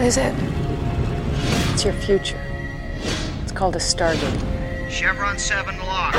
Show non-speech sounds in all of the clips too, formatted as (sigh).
What is it? It's your future. It's called a Stargate. Chevron 7 locked.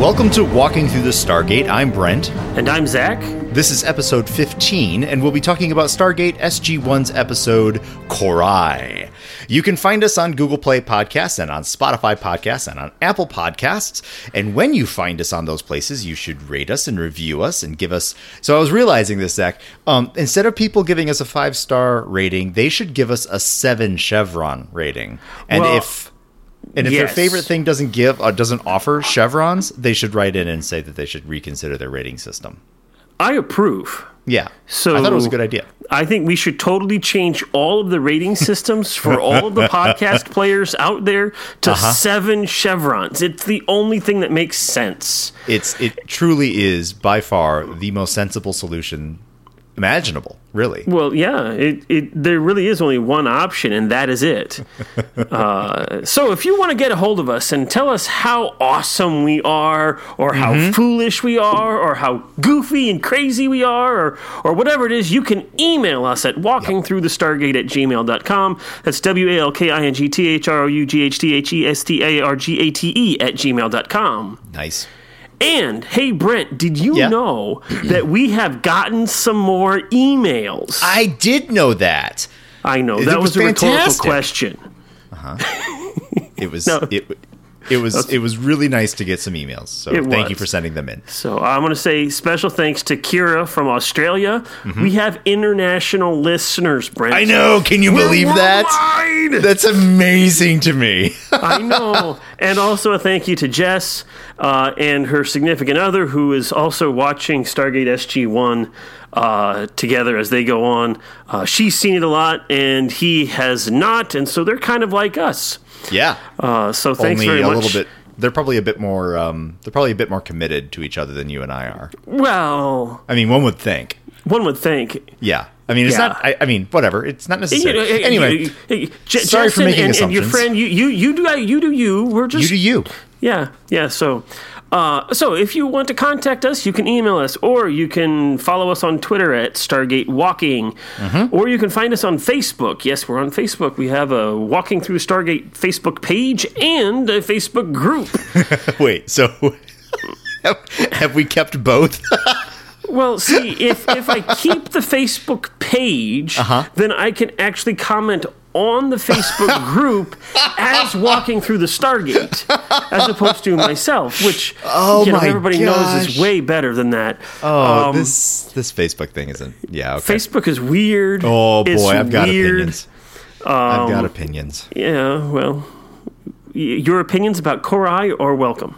Welcome to Walking Through the Stargate. I'm Brent. And I'm Zach. This is episode 15, and we'll be talking about Stargate SG1's episode Cor-ai. You can find us on Google Play Podcasts and on Spotify Podcasts and on Apple Podcasts. And when you find us on those places, you should rate us and review us and give us. So I was realizing this, Zach. Um, instead of people giving us a five star rating, they should give us a seven chevron rating. And Well, if and if their favorite thing doesn't give uh, doesn't offer chevrons, they should write in and say that they should reconsider their rating system. I approve. Yeah. So I thought it was a good idea. I think we should totally change all of the rating systems for all of the (laughs) podcast players out there to Uh-huh. seven chevrons. It's the only thing that makes sense. It's it truly is by far the most sensible solution imaginable. Really. Well, yeah, it, it there really is only one option, and that is it. (laughs) uh, so, if you want to get a hold of us and tell us how awesome we are, or how Mm-hmm. foolish we are, or how goofy and crazy we are, or or whatever it is, you can email us at walkingthroughthestargate at gmail.com. That's W A L K I N G T H R O U G H T H E S T A R G A T E at gmail.com. Nice. And hey, Brent, did you Yeah. know (clears throat) that we have gotten some more emails? I did know that. I know It that was was, a rhetorical question. Uh-huh. It was (laughs) it it was it was really nice to get some emails. So thank you for sending them in. So I'm going to say special thanks to Kira from Australia. Mm-hmm. We have international listeners, Brent. I know. Can you We're believe that? That's amazing to me. I (laughs) know. And also a thank you to Jess uh, and her significant other, who is also watching Stargate SG One uh, together as they go on. Uh, she's seen it a lot, and he has not, and so they're kind of like us. yeah. Uh, so thanks Only very a much. little bit. They're probably a bit more. Um, they're probably a bit more committed to each other than you and I are. Well, I mean, one would think. one would think Yeah. I mean, it's Yeah. not. I, I mean, whatever. It's not You necessary. know, hey, anyway, you- J- sorry for making and, and your friend, you, you, you do, you do you. We're just you do you. Yeah, yeah. So, uh, so if you want to contact us, you can email us, or you can follow us on Twitter at Stargate Walking, Mm-hmm. or you can find us on Facebook. Yes, we're on Facebook. We have a Walking Through Stargate Facebook page and a Facebook group. (laughs) Wait. So have, (laughs) have we kept both? (laughs) well, see, if if I keep the Facebook page, Uh-huh. then I can actually comment on the Facebook (laughs) group as walking through the Stargate, as opposed to myself, which Oh you know, everybody knows is way better than that. Oh, Um, this this Facebook thing isn't. Yeah. Okay. Facebook is weird. oh boy, It's I've got weird. opinions. I've Um, got opinions. Yeah, well, your opinions about Cor-ai are welcome.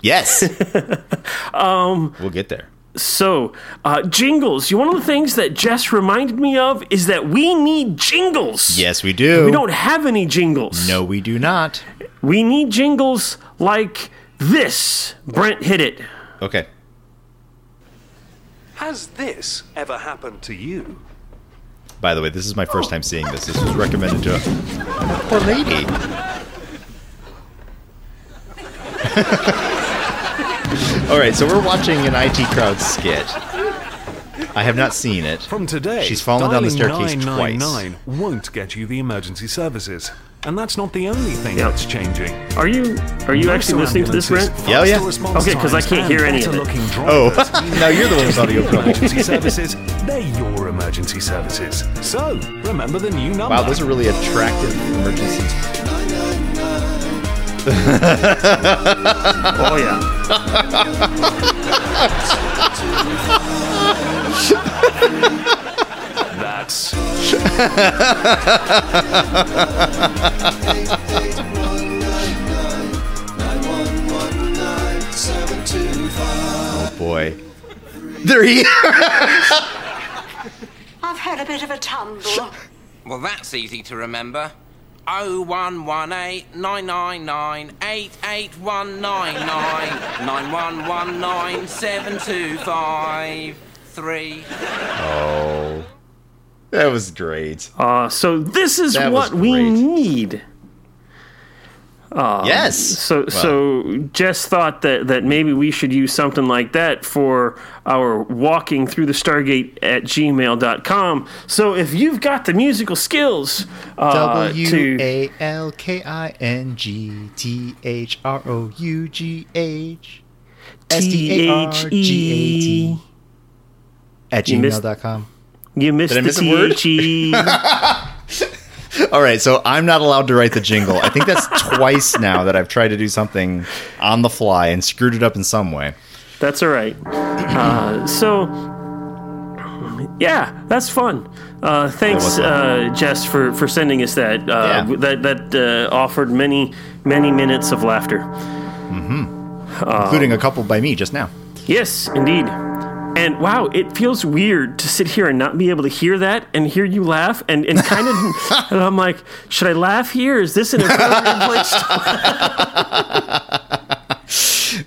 Yes. (laughs) um, we'll get there. So, uh, jingles. You, one of the things that Jess reminded me of is that we need jingles. Yes, we do. We don't have any jingles. No, we do not. We need jingles like this. Brent hit it. Okay. Has this ever happened to you? By the way, this is my first time seeing this. This was recommended to a poor lady. (laughs) All right, so we're watching an IT crowd skit. I have not seen it. From today, She's fallen down the dialing staircase twice. 999 won't get you the emergency services. And that's not the only thing Yeah. that's changing. Are you are you actually listening to this, Brent? Yeah, oh, yeah. Okay, 'cause I can't hear any of it. Oh, (laughs) now you're the one with audio trouble. Emergency services, they're your emergency services. So, remember the new number. Wow, those are really attractive emergencies. Oh yeah. (laughs) That's Oh boy. There he I've had a bit of a tumble. Well, that's easy to remember. Oh one one eight nine nine nine eight eight one nine nine nine one one nine seven two five three. Oh. That was great. Uh, so this is That what we great. Need. yes. So, so Jess thought that, that maybe we should use something like that for our walking through the Stargate at gmail.com. So if you've got the musical skills uh, W to. A L K I N G T H R O U G H S T A R G A T at You missed- gmail.com. You missed Did I the miss a word? (laughs) (laughs) All right, so I'm not allowed to write the jingle. I think that's (laughs) twice now that I've tried to do something on the fly and screwed it up in some way. That's all right. Uh, so, yeah, that's fun. Uh, thanks, uh, Jess, for, for sending us that. Uh, Yeah. That that uh, offered many many minutes of laughter. including a couple by me just now. Yes, indeed. And wow, it feels weird to sit here and not be able to hear that and hear you laugh and, and kind of. (laughs) and I'm like, should I laugh here? Is this an appropriate place? To-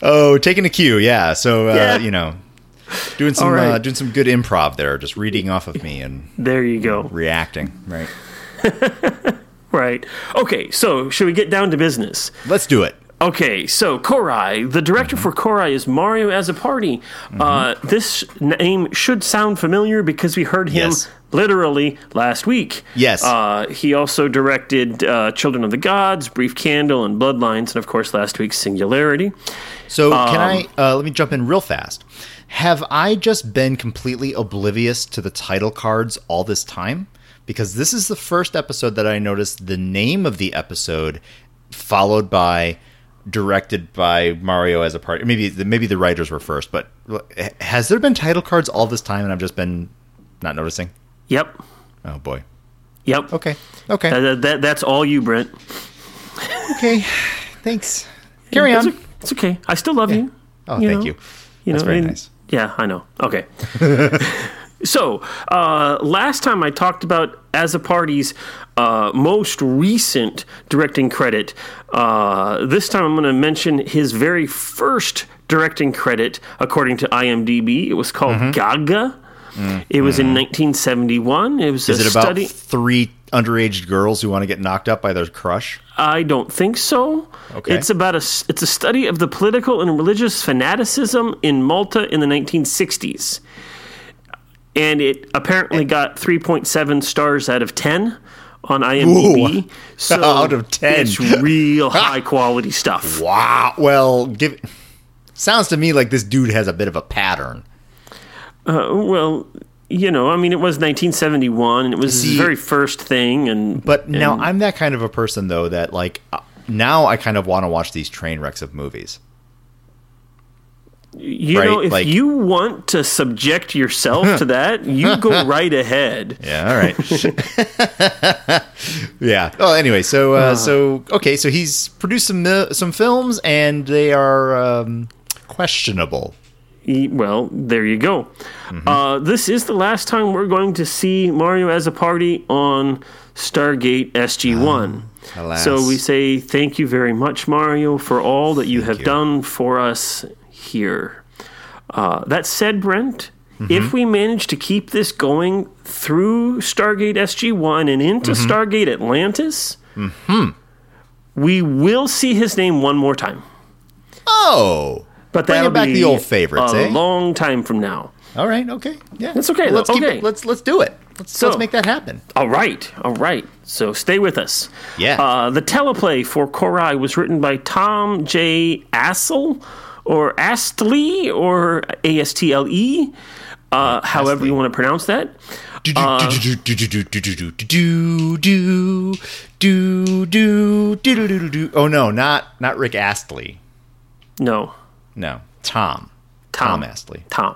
Oh, taking a cue, yeah. So uh, Yeah. you know, doing some right. uh, doing some good improv there, just reading off of me and there you go. reacting. Right. (laughs) Right. Okay, so should we get down to business? Let's do it. Okay, so Cor-ai, the director for Cor-ai is Mario Azzopardi. Uh, this name should sound familiar because we heard him Yes. literally last week. Yes. Uh, he also directed uh, Children of the Gods, Brief Candle, and Bloodlines, and of course last week's Singularity. So can I Um, uh, let me jump in real fast? Have I just been completely oblivious to the title cards all this time? Because this is the first episode that I noticed the name of the episode followed by directed by Mario Azzopardi. Maybe maybe the writers were first, but has there been title cards all this time and I've just been not noticing? Yep. Oh boy. Yep. Okay. Okay. Uh, that, that- that's all you, Brent. okay. Thanks. Carry It's, on. it's okay. I still love you. Oh, you thank know? you. You That's know, very and- nice. Yeah, I know. Okay. (laughs) so, uh, last time I talked about Azzopardi's uh, most recent directing credit. Uh, this time I'm going to mention his very first directing credit, according to IMDb. It was called Mm-hmm. Gaga. It was in 1971. It was. Is a it about study. three underage girls who want to get knocked up by their crush? I don't think so. Okay. It's about a it's a study of the political and religious fanaticism in Malta in the 1960s. And it apparently got 3.7 stars out of 10 on IMDb. Ooh. So (laughs) Out of 10. It's real (laughs) high quality stuff. Wow. Well, give sounds to me like this dude has a bit of a pattern. Uh, well, you know, I mean, it was 1971 and it was See- his very first thing. And But now I'm that kind of a person though that like uh, now I kind of want to watch these train wrecks of movies. You right, know, if like- you want to subject yourself to (laughs) that, you go (laughs) right ahead. Yeah. All right. (laughs) yeah. Oh, anyway. So uh, so okay. So he's produced some mi- some films and they are um, questionable. Well, there you go. Mm-hmm. Uh, this is the last time we're going to see Mario Azzopardi on Stargate SG1. Ah, alas. so we say thank you very much, Mario, for all that you have you. done for us here. Uh, that said, Brent, Mm-hmm. if we manage to keep this going through Stargate SG1 and into Mm-hmm. Stargate Atlantis, we will see his name one more time. Oh. But that'll back be the old favorites, a eh? long time from now. All right. Okay. Yeah. That's okay, Well, let's though. keep it. Let's let's do it. Let's So- let's make that happen. All right, all right. So stay with us. Yeah. Uh, the teleplay for Cor-ai was written by Tom J. Assel, or Astley, or A S T L E, uh, however you want to pronounce that. do do do do do do do do do. Oh no, not not Rick Astley. No, No, Tom. Tom. Tom Astley. Tom.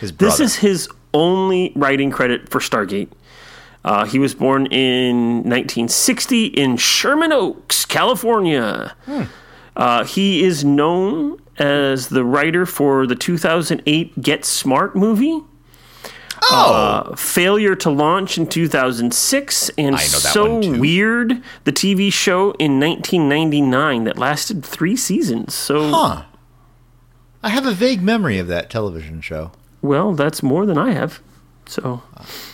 His brother. This is his only writing credit for Stargate. Uh, he was born in 1960 in Sherman Oaks, California. Uh, he is known as the writer for the 2008 Get Smart movie. oh, Uh, failure to launch in 2006 and I know that so weird the tv show in 1999 that lasted three seasons so huh. I have a vague memory of that television show. well that's more than i have so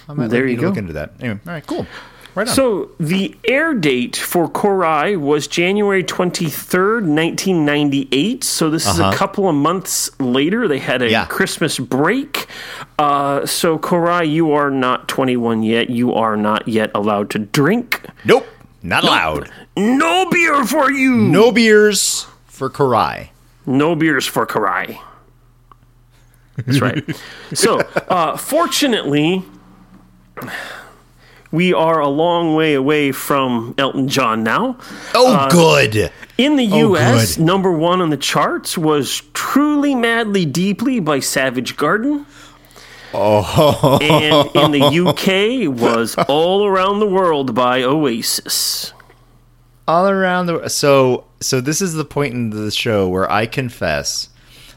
I might There you to look go. into that. Anyway, all right, cool. Right on. So the air date for Cor-ai was January 23rd, 1998. So this is a couple of months later. They had a Uh-huh. Yeah. Christmas break. Uh, so Cor-ai, you are not 21 yet. You are not yet allowed to drink. Nope, not allowed. No beer for you. No beers for Cor-ai. No beers for Cor-ai. That's right. (laughs) so, uh, fortunately, we are a long way away from Elton John now. Oh, uh, good. In the Oh, U.S., good. number one on the charts was Truly Madly Deeply by Savage Garden. Oh. And in the (laughs) U.K. was All Around the World by Oasis. all around the so so this is the point in the show where I confess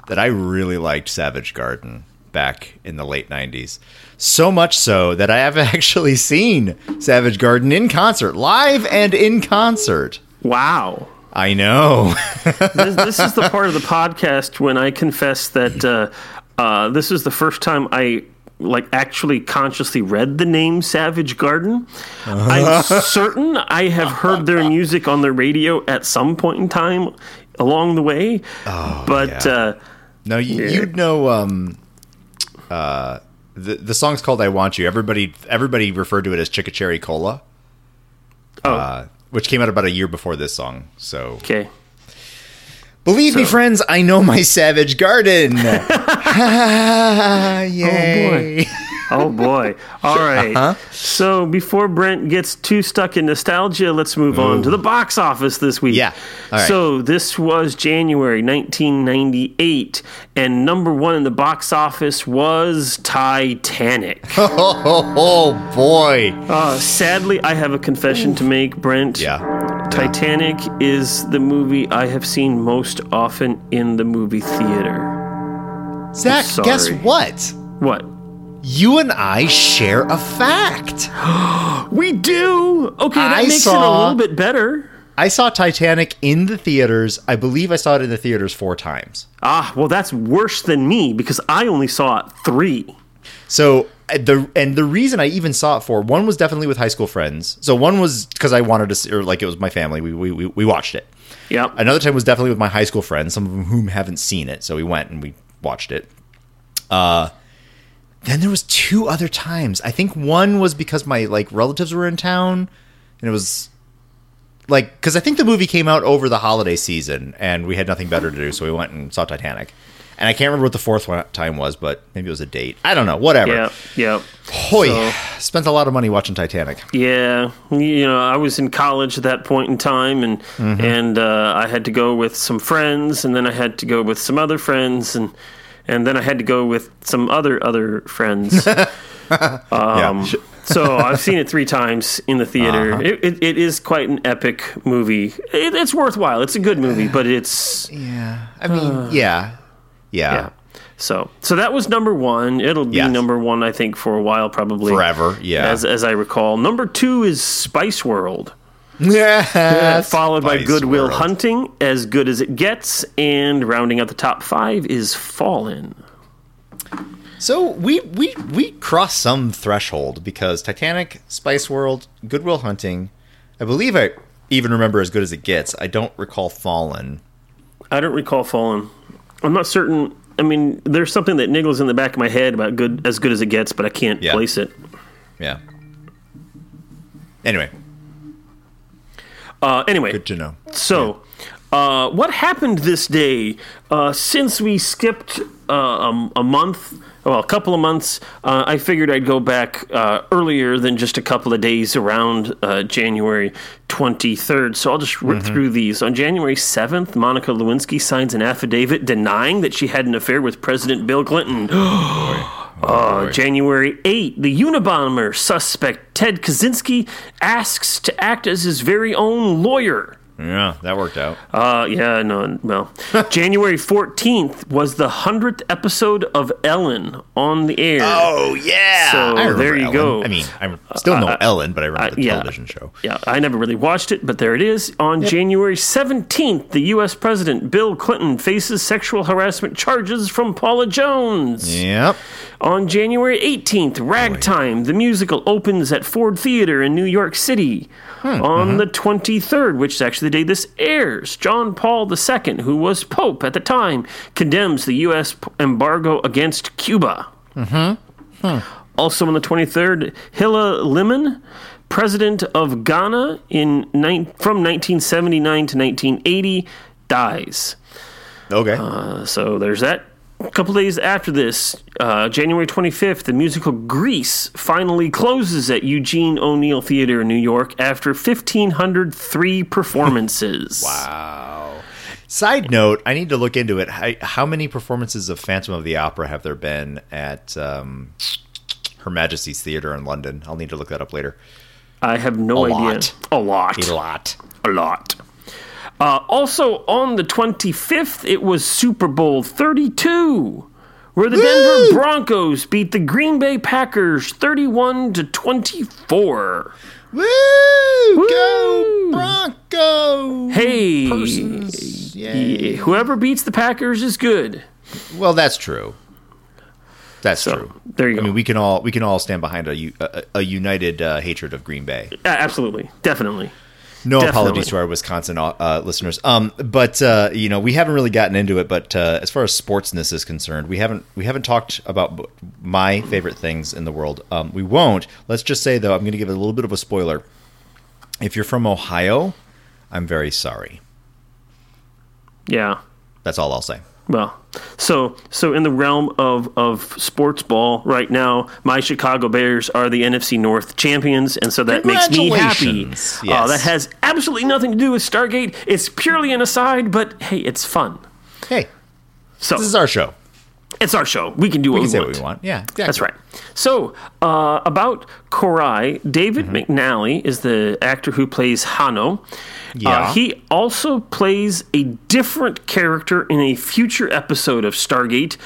that I really liked Savage Garden back in the late 90s. So much so that I have (laughs) actually seen Savage Garden in concert, live and in concert. Wow. I know. (laughs) this, this is the part of the podcast when I confess that uh, uh, this is the first time I like actually consciously read the name Savage Garden. I'm certain I have heard their music on the radio at some point in time along the way, but yeah. uh, no, you, you know um uh the the song's called I Want You. Everybody everybody referred to it as Chicka Cherry Cola. Oh. Uh, which came out about a year before this song. So okay. Believe me, friends, I know my Savage Garden. (laughs) (laughs) Yay. Oh boy. (laughs) All right. So before Brent gets too stuck in nostalgia, let's move on to the box office this week. Yeah. All right. So this was January 1998, and number one in the box office was Titanic. Oh, (laughs) oh, boy. Uh, sadly, I have a confession to make, Brent. Yeah. Titanic is the movie I have seen most often in the movie theater. Zach, guess what? What? You and I share a fact. (gasps) We do. Okay, that I makes it a little bit better. I saw Titanic in the theaters. I believe I saw it in the theaters four times. Ah, well, that's worse than me because I only saw it three. So uh, the and the reason I even saw it for one was definitely with high school friends. So one was because I wanted to, see, or like it was my family. We we we, we watched it. Yeah. Another time was definitely with my high school friends, some of whom haven't seen it. So we went and we watched it. Uh, then there was two other times. I think one was because my like relatives were in town, and it was like because I think the movie came out over the holiday season, and we had nothing better to do, so we went and saw Titanic. And I can't remember what the fourth one time was, but maybe it was a date. I don't know. Whatever. Yep. Yep. Hoy, So- spent a lot of money watching Titanic. Yeah, you know, I was in college at that point in time, and Mm-hmm. and uh, I had to go with some friends, and then I had to go with some other friends, and and then I had to go with some other other friends. (laughs) um, so I've seen it three times in the theater. Uh-huh. It, it, it is quite an epic movie. It, it's worthwhile. It's a good movie, but it's Yeah. I mean, yeah. yeah. yeah. So so that was number one. It'll be Yes. number one, I think, for a while, probably Forever, yeah. As as I recall, number two is Spice World. Yeah. followed by Goodwill World. Hunting, as good as it gets, and rounding out the top five is Fallen. So we we we crossed some threshold because Titanic, Spice World, Goodwill Hunting. I believe I even remember as good as it gets. I don't recall Fallen. I don't recall Fallen. I'm not certain. I mean, there's something that niggles in the back of my head about good as good as it gets, but I can't Yeah. place it. Yeah. Anyway, Uh, anyway, good to know. So, uh, what happened this day? Uh, since we skipped uh, a, a month, well, a couple of months, uh, I figured I'd go back uh, earlier than just a couple of days around uh, January 23rd. So I'll just rip through these. On January 7th, Monica Lewinsky signs an affidavit denying that she had an affair with President Bill Clinton. (gasps) (gasps) Uh, January 8, the Unabomber suspect Ted Kaczynski asks to act as his very own lawyer. Yeah, that worked out. Uh, yeah, no, well. (laughs) January 14th was the 100th episode of Ellen on the air. Oh yeah, So, there you Ellen. go. I mean, I still know Uh, Ellen, but I remember uh, the yeah. television show. Yeah, I never really watched it, but there it is. On January 17th, the U.S. President Bill Clinton faces sexual harassment charges from Paula Jones. Yep. On January 18th, Ragtime, the musical, opens at Ford Theater in New York City. Hmm, On uh-huh. the 23rd, which is actually the day this airs, John Paul II, who was Pope at the time, condemns the U.S. embargo against Cuba. Mm-hmm. Also on the 23rd, Hilla Limann, president of Ghana in nine, from 1979 to 1980, dies. Okay. Uh, so there's that. A couple days after this, uh, January 25th, the musical Grease finally closes at Eugene O'Neill Theater in New York after 1,503 (laughs) performances. wow. Side note: I need to look into it. How, how many performances of Phantom of the Opera have there been at um, Her Majesty's Theatre in London? I'll need to look that up later. I have no A idea. lot. A lot. A lot. A lot. Uh, also on the 25th, it was Super Bowl 32, where the Denver Broncos beat the Green Bay Packers 31 to 24. Woo! Go Bronco! Hey, Persons. Yay. whoever beats the Packers is good. Well, that's true. That's So, true. there you go. I mean, we can all we can all stand behind a a united uh, hatred of Green Bay. A- absolutely, definitely. No Definitely. apologies to our Wisconsin uh, listeners. Um, but uh, you know, we haven't really gotten into it. But uh, as far as sportsness is concerned, we haven't we haven't talked about my favorite things in the world. Um, we won't. Let's just say though, I'm going to give it a little bit of a spoiler. If you're from Ohio, I'm very sorry. Yeah. That's all I'll say. Well, so so in the realm of of sports ball right now, my Chicago Bears are the NFC North champions, and so that makes me happy. Congratulations. Uh, that has absolutely nothing to do with Stargate. It's purely an aside, but hey, it's fun. Hey, So this is our show. It's our show. We can do what We we, say want. what we want. Yeah, exactly. That's right. So, uh, about Cor-ai, David Mm-hmm. McNally is the actor who plays Hanno. Yeah. Uh, he also plays a different character in a future episode of Stargate.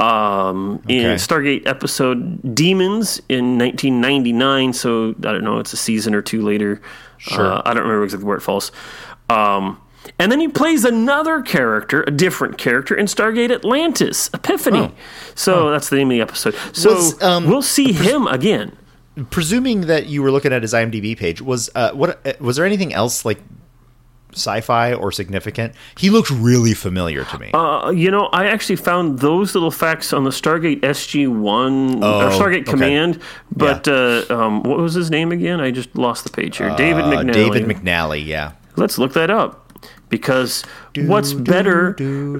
Um, In Stargate episode Demons in 1999. So, I don't know, it's a season or two later. Sure. Uh, I don't remember exactly where it falls. Um, and then he plays another character, a different character in Stargate Atlantis, Epiphany. So that's the name of the episode. So Oh. Was, um, we'll see him again. Presuming that you were looking at his IMDb page, was uh, what uh, was there anything else like sci-fi or significant? He looked really familiar to me. Uh, you know, I actually found those little facts on the Stargate SG One or Oh, Stargate okay. Command. But uh, um, what was his name again? I just lost the page here. David Uh, McNally. David McNally, yeah. Let's look that up. Because what's better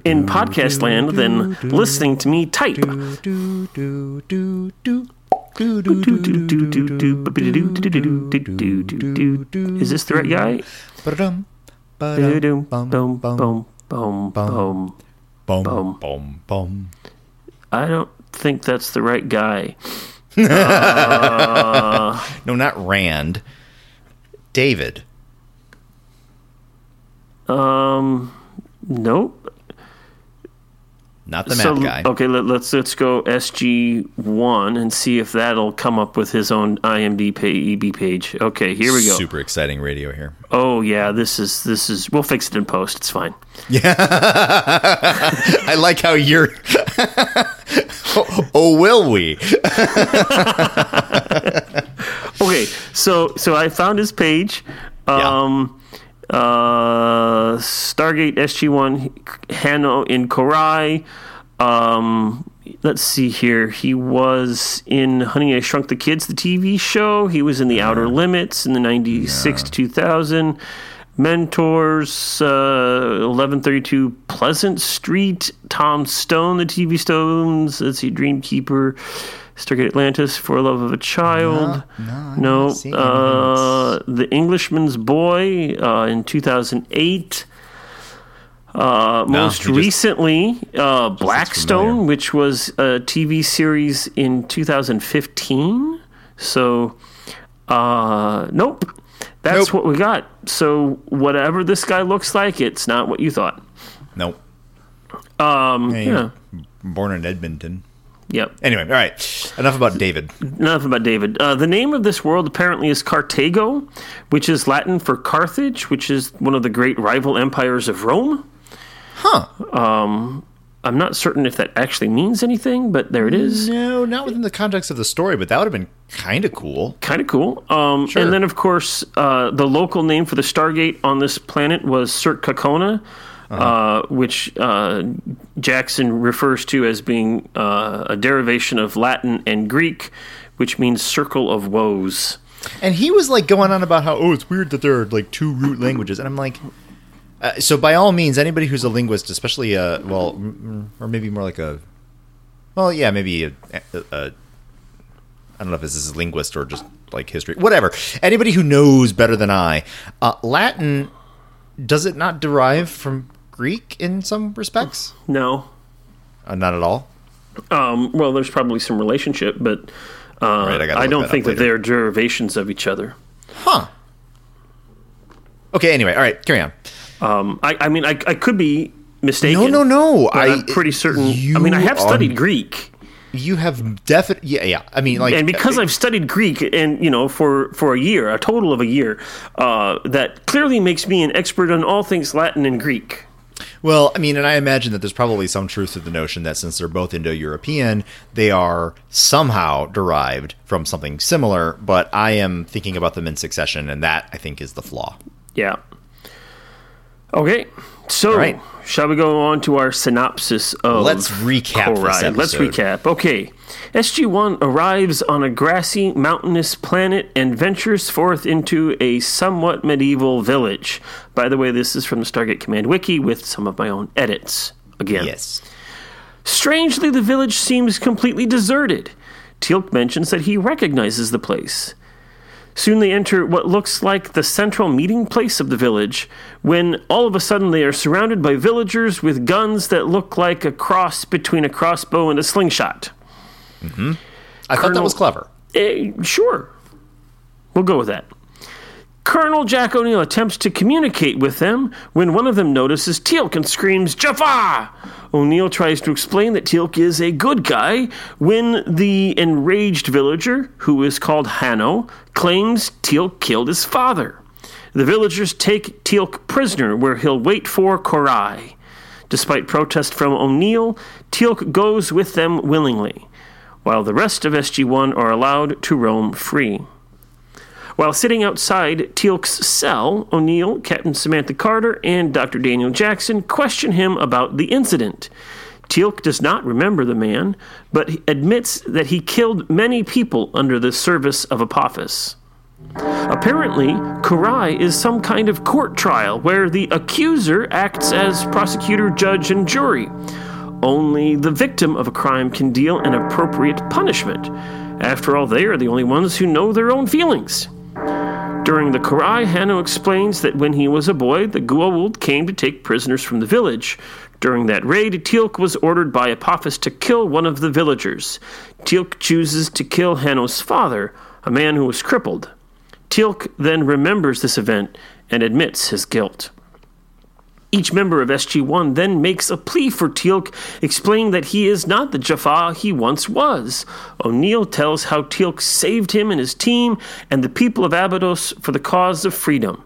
in podcast land than listening to me type? Is this the right guy? Boom, boom, boom, boom, boom. Boom. bum, bum. I don't think that's the right guy. (laughs) Uh, no, not Rand. David. Um, nope. Not the so map guy. okay, let, let's let's go SG one and see if that'll come up with his own IMDb page. Okay, here we go. Super exciting radio here. Oh yeah, this is this is. We'll fix it in post. It's fine. Yeah, (laughs) I like how you're. oh, (laughs) oh, will we? (laughs) Okay, so so I found his page. Yeah. Uh, Stargate SG One, Hanno in Cor-ai. Um, let's see here. He was in Honey I Shrunk the Kids, the TV show. He was in The Outer Limits in the '96 to 2000. Mentors, uh, 1132 Pleasant Street, Tom Stone, the TV Stones, let's see, Dreamkeeper, Stargate Atlantis, For Love of a Child. no, no, not seen uh, The Englishman's Boy uh, in 2008. Uh, most he just- recently, uh, Blackstone, which was a TV series in 2015. So, uh, nope. That's Nope. what we got. So whatever this guy looks like, it's not what you thought. Nope. Um, Hey, yeah. Born in Edmonton. Yep. Anyway, all right. Enough about David. Enough about David. Uh, the name of this world apparently is Cartago, which is Latin for Carthage, which is one of the great rival empires of Rome. Huh. I'm not certain if that actually means anything, but there it is. No, not within the context of the story, but that would have been kind of cool. Kind of cool. Um, Sure. And then, of course, uh, the local name for the Stargate on this planet was Kakona, Uh-huh. Uh, which uh, Jackson refers to as being uh, a derivation of Latin and Greek, which means circle of woes. And he was like going on about how, oh, it's weird that there are like two root languages. And I'm like, uh, so by all means, anybody who's a linguist, especially, uh, well, mm, or maybe more like a, well, yeah, maybe a, a, a I don't know if this is a linguist or just like history, whatever. Anybody who knows better than I, uh, Latin, does it not derive from Greek in some respects? No. Uh, not at all. Um, well, there's probably some relationship, but uh, Right, I I don't that think that they're derivations of each other. Huh. Okay, anyway, all right, carry on. Um, I, I mean, I, I could be mistaken. No, no, no. I- I'm pretty certain. I mean, I have studied are- Greek. You have definitely, yeah, yeah. I mean, like, and because I've studied Greek and you know for for a year, a total of a year, uh, that clearly makes me an expert on all things Latin and Greek. Well, I mean, and I imagine that there's probably some truth to the notion that since they're both Indo-European, they are somehow derived from something similar. But I am thinking about them in succession, and that I think is the flaw. Yeah. Okay, so right. shall we go on to our synopsis of? Let's recap? Let's recap. Okay, SG One arrives on a grassy, mountainous planet and ventures forth into a somewhat medieval village. By the way, this is from the Stargate Command Wiki with some of my own edits. Again, Yes. Strangely, the village seems completely deserted. Teal'c mentions that he recognizes the place. Soon they enter what looks like the central meeting place of the village, when all of a sudden they are surrounded by villagers with guns that look like a cross between a crossbow and a slingshot. I thought that Colonel- was clever. Eh, sure. We'll go with that. Colonel Jack O'Neill attempts to communicate with them when one of them notices Teal'c and screams, Jaffa! O'Neill tries to explain that Teal'c is a good guy when the enraged villager, who is called Hanno, claims Teal'c killed his father. The villagers take Teal'c prisoner where he'll wait for Korai. Despite protest from O'Neill, Teal'c goes with them willingly, while the rest of SG-1 are allowed to roam free. While sitting outside Teal'c's cell, O'Neill, Captain Samantha Carter, and Dr. Daniel Jackson question him about the incident. Teal'c does not remember the man, but admits that he killed many people under the service of Apophis. Apparently, Cor-ai is some kind of court trial where the accuser acts as prosecutor, judge, and jury. Only the victim of a crime can deal an appropriate punishment. After all, they are the only ones who know their own feelings. During the Cor-ai, Hanno explains that when he was a boy, the Goa'uld came to take prisoners from the village. During that raid, Teal'c was ordered by Apophis to kill one of the villagers. Teal'c chooses to kill Hanno's father, a man who was crippled. Teal'c then remembers this event and admits his guilt. Each member of SG-1 then makes a plea for Teal'c, explaining that he is not the Jaffa he once was. O'Neill tells how Teal'c saved him and his team and the people of Abydos for the cause of freedom.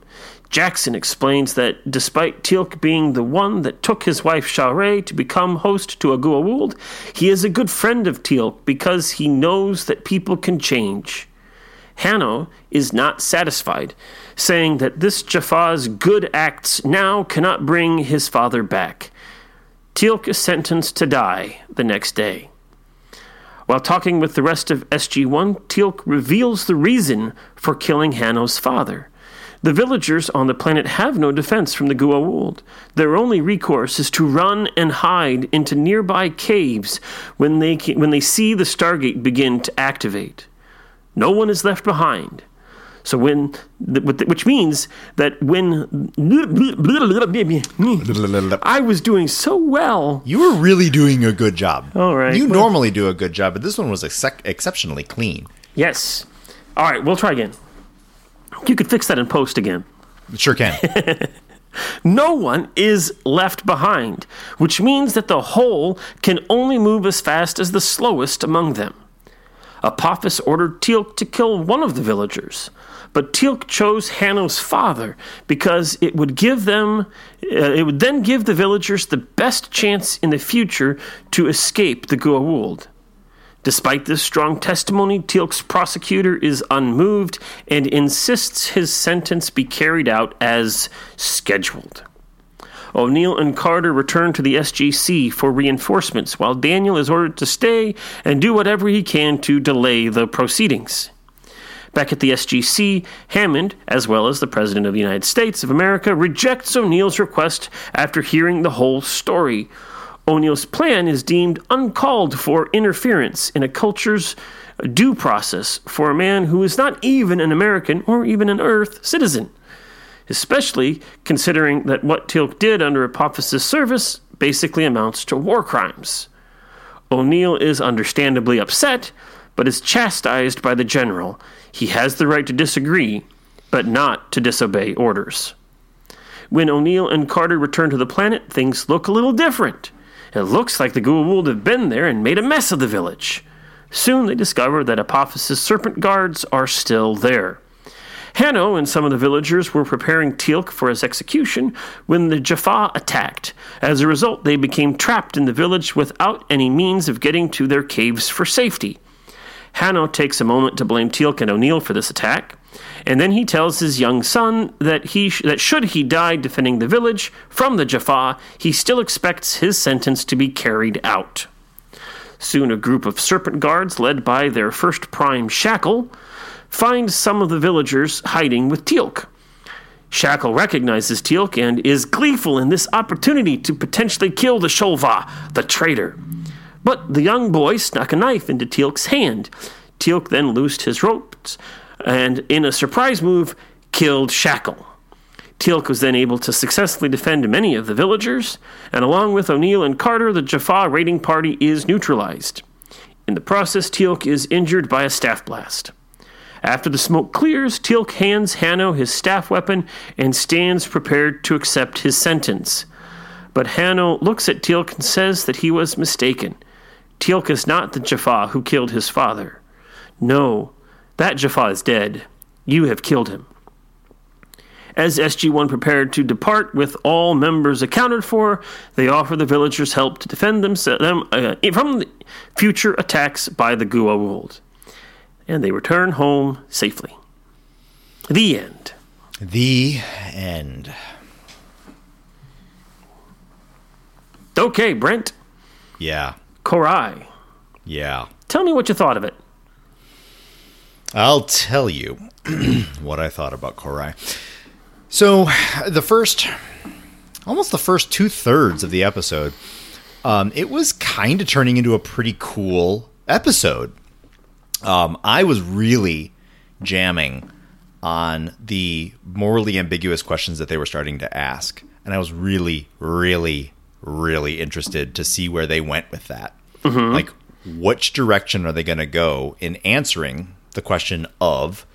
Jackson explains that despite Teal'c being the one that took his wife Sha're to become host to a Goa'uld, he is a good friend of Teal'c because he knows that people can change. Hanno is not satisfied, saying that this Jaffa's good acts now cannot bring his father back. Teal'c is sentenced to die the next day. While talking with the rest of SG-1, Teal'c reveals the reason for killing Hanno's father. The villagers on the planet have no defense from the Goa'uld. Their only recourse is to run and hide into nearby caves when they, when they see the Stargate begin to activate. No one is left behind. So when, which means that when I was doing so well, You were really doing a good job. All right, You well- normally do a good job, but this one was excep exceptionally clean. yes. All right, we'll try again. You could fix that in post again. Sure can. (laughs) No one is left behind, which means that the whole can only move as fast as the slowest among them. Apophis ordered Teal'c to kill one of the villagers, but Teal'c chose Hanno's father because it would give them, uh, it would then give the villagers the best chance in the future to escape the Goa'uld. Despite this strong testimony, Teal'c's prosecutor is unmoved and insists his sentence be carried out as scheduled. O'Neill and Carter return to the SGC for reinforcements, while Daniel is ordered to stay and do whatever he can to delay the proceedings. Back at the SGC, Hammond, as well as the President of the United States of America, rejects O'Neill's request after hearing the whole story. O'Neill's plan is deemed uncalled for interference in a culture's due process for a man who is not even an American or even an Earth citizen, especially considering that what Teal'c did under Apophis's service basically amounts to war crimes. O'Neill is understandably upset, but is chastised by the general. He has the right to disagree, but not to disobey orders. When O'Neill and Carter return to the planet, things look a little different. It looks like the Goa'uld have been there and made a mess of the village. Soon they discover that Apophis's serpent guards are still there. Hanno and some of the villagers were preparing Teal'c for his execution when the Jaffa attacked. As a result, they became trapped in the village without any means of getting to their caves for safety. Hanno takes a moment to blame Teal'c and O'Neill for this attack, and then he tells his young son that he sh- that should he die defending the village from the Jaffa, he still expects his sentence to be carried out. Soon, a group of serpent guards, led by their first prime Shak'l, find some of the villagers hiding with Teal'c. Shak'l recognizes Teal'c and is gleeful in this opportunity to potentially kill the Shol'va, the traitor. But the young boy snuck a knife into Teal'c's hand. Teal'c then loosed his ropes and, in a surprise move, killed Shak'l. Teal'c was then able to successfully defend many of the villagers, and along with O'Neill and Carter, the Jaffa raiding party is neutralized. In the process, Teal'c is injured by a staff blast. After the smoke clears, Teal'c hands Hanno his staff weapon and stands prepared to accept his sentence. But Hanno looks at Teal'c and says that he was mistaken. Teal'c is not the Jaffa who killed his father. No, that Jaffa is dead. You have killed him. As SG1 prepared to depart with all members accounted for, they offer the villagers help to defend them, them uh, from the future attacks by the Goa'uld. And they return home safely. The end. the end. Okay, Brent, Yeah. Cor-ai, Yeah. tell me what you thought of it. I'll tell you (clears throat) what I thought about Cor-ai. So, the first, almost the first two thirds of the episode, um, it was kind of turning into a pretty cool episode. Um, I was really jamming on the morally ambiguous questions that they were starting to ask. And I was really, really, really interested to see where they went with that. Like, which direction are they going to go in answering the question of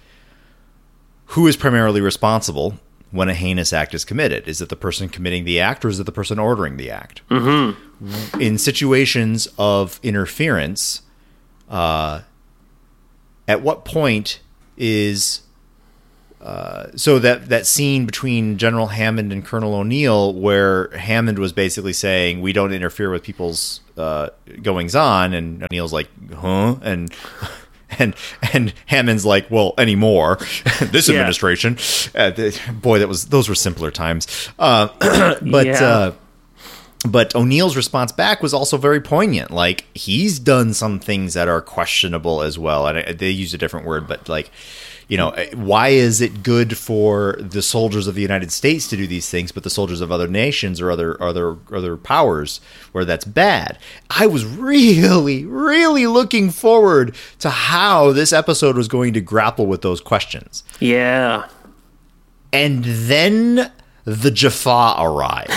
who is primarily responsible when a heinous act is committed? Is it the person committing the act or is it the person ordering the act? Mm-hmm. In situations of interference, uh, at what point is uh, so that that scene between General Hammond and Colonel O'Neill, where Hammond was basically saying we don't interfere with people's uh, goings on, and O'Neill's like, huh, and (laughs) and and Hammond's like, well, anymore. (laughs) this Yeah. administration, uh, boy, that was those were simpler times. Uh, (clears throat) but Yeah. uh, but O'Neill's response back was also very poignant. Like he's done some things that are questionable as well, and I, they use a different word, but like, you know, eh, why is it good for the soldiers of the United States to do these things, but the soldiers of other nations or other other other powers where that's bad? I was really, really looking forward to how this episode was going to grapple with those questions Yeah. and then the Jaffa arrived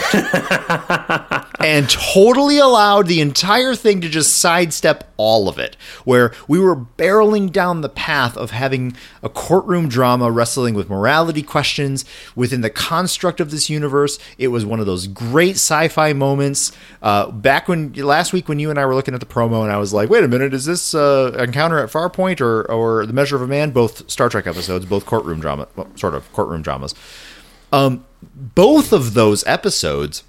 and totally allowed the entire thing to just sidestep all of it. Where we were barreling down the path of having a courtroom drama wrestling with morality questions within the construct of this universe. It was one of those great sci fi moments. Uh, back when last week, when you and I were looking at the promo, and I was like, wait a minute, is this uh, Encounter at Farpoint or, or The Measure of a Man? Both Star Trek episodes, both courtroom drama, well, sort of courtroom dramas. Um, both of those episodes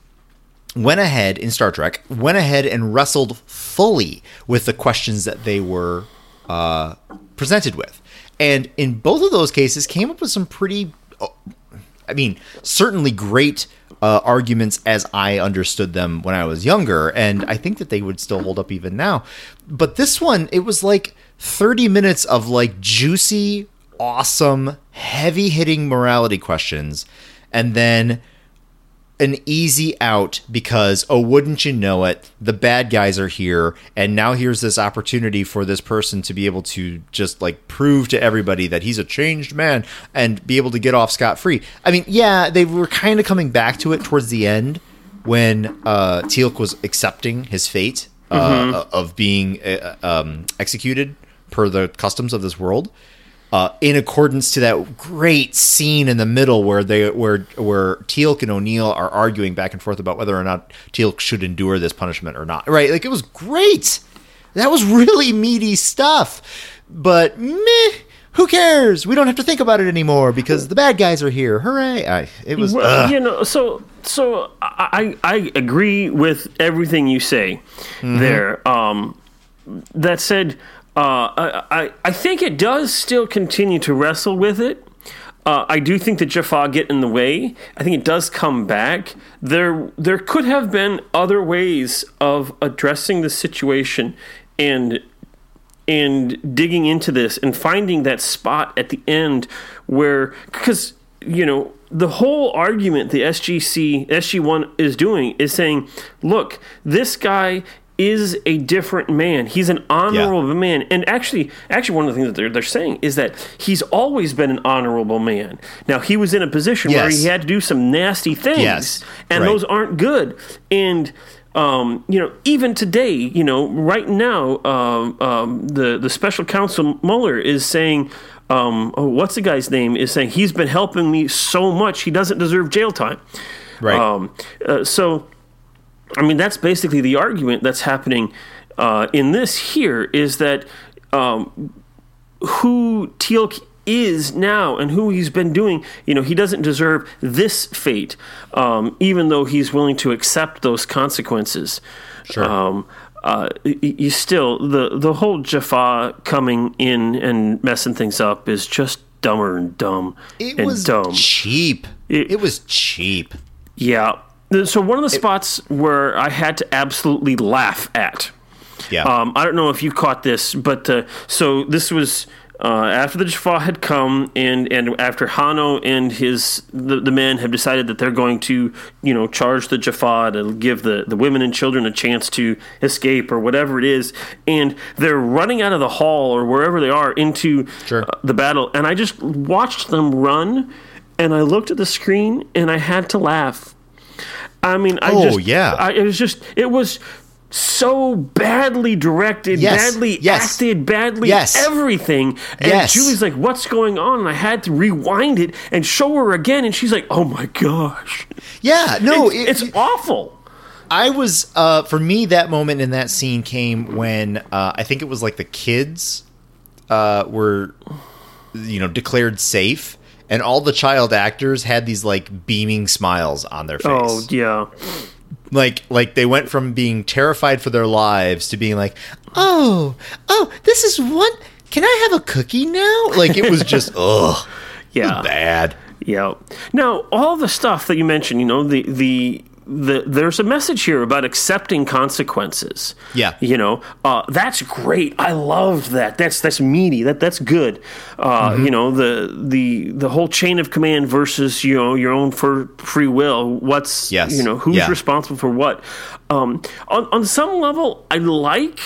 went ahead in Star Trek, went ahead and wrestled fully with the questions that they were uh, presented with. And in both of those cases, came up with some pretty, oh, I mean, certainly great uh, arguments as I understood them when I was younger. And I think that they would still hold up even now. But this one, it was like 30 minutes of like juicy, awesome, heavy hitting morality questions. And then an easy out because oh wouldn't you know it the bad guys are here and now here's this opportunity for this person to be able to just like prove to everybody that he's a changed man and be able to get off scot free i mean yeah they were kind of coming back to it towards the end when uh teal'c was accepting his fate uh, of being uh, um, executed per the customs of this world uh, in accordance to that great scene in the middle where they where where Teal'c and O'Neill are arguing back and forth about whether or not Teal'c should endure this punishment or not. Right? Like it was great. That was really meaty stuff. But meh, who cares? We don't have to think about it anymore because the bad guys are here. Hooray! I, it was Well, you know, so so I I agree with everything you say Mm-hmm. there. Um, that said, uh, I I- think it does still continue to wrestle with it. Uh, I do think that Jaffa get in the way. I think it does come back. There there could have been other ways of addressing the situation and and digging into this and finding that spot at the end where because you know the whole argument the SGC SG1 is doing is saying look this guy is a different man he's an honorable man and actually actually one of the things that they're, they're saying is that he's always been an honorable man now he was in a position where he had to do some nasty things Yes, and right. those aren't good. And um, you know, even today, you know, right now, um, um, the the special counsel Mueller is saying, um, oh, what's the guy's name? Is saying he's been helping me so much, he doesn't deserve jail time. right. Um, uh, so, I mean, that's basically the argument that's happening uh, in this here is that um, who Teal'c is now and who he's been doing, you know, he doesn't deserve this fate, um, even though he's willing to accept those consequences. Sure. Um, uh, you still the the whole Jaffa coming in and messing things up is just dumber and dumb it and was dumb. cheap. It- it was cheap. Yeah. So one of the spots where I had to absolutely laugh at. Yeah. Um, I don't know if you caught this, but uh, so this was uh, after the Jaffa had come, and, and after Hanno and his the, the men have decided that they're going to you know charge the Jaffa to give the, the women and children a chance to escape or whatever it is, and they're running out of the hall or wherever they are into Sure. uh, the battle, and I just watched them run, and I looked at the screen and I had to laugh. I mean, I Oh, just yeah. I, it was just it was so badly directed, Yes, badly yes. acted, badly Yes. everything. And. Julie's like, "What's going on?" And I had to rewind it and show her again, and she's like, "Oh my gosh, yeah. No, it's, it- it's awful." I was uh, for me that moment in that scene came when uh, I think it was like the kids uh, were you know declared safe and all the child actors had these like beaming smiles on their oh, face. Oh yeah, Like like they went from being terrified for their lives to being like, "Oh, oh, this is one can I have a cookie now?" Like it was just (laughs) ugh. yeah. Bad. Yeah. Now, all the stuff that you mentioned, you know, the the the there's a message here about accepting consequences. Yeah. You know, uh, that's great. I loved that. That's that's meaty. That that's good. Uh, Mm-hmm. You know, the the the whole chain of command versus you know your own for free will. What's Yes. you know who's Yeah. responsible for what? Um, on on some level, I like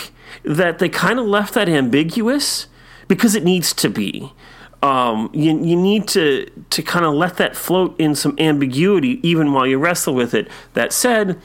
that they kind of left that ambiguous because it needs to be. Um, you, you need to to kind of let that float in some ambiguity even while you wrestle with it. That said,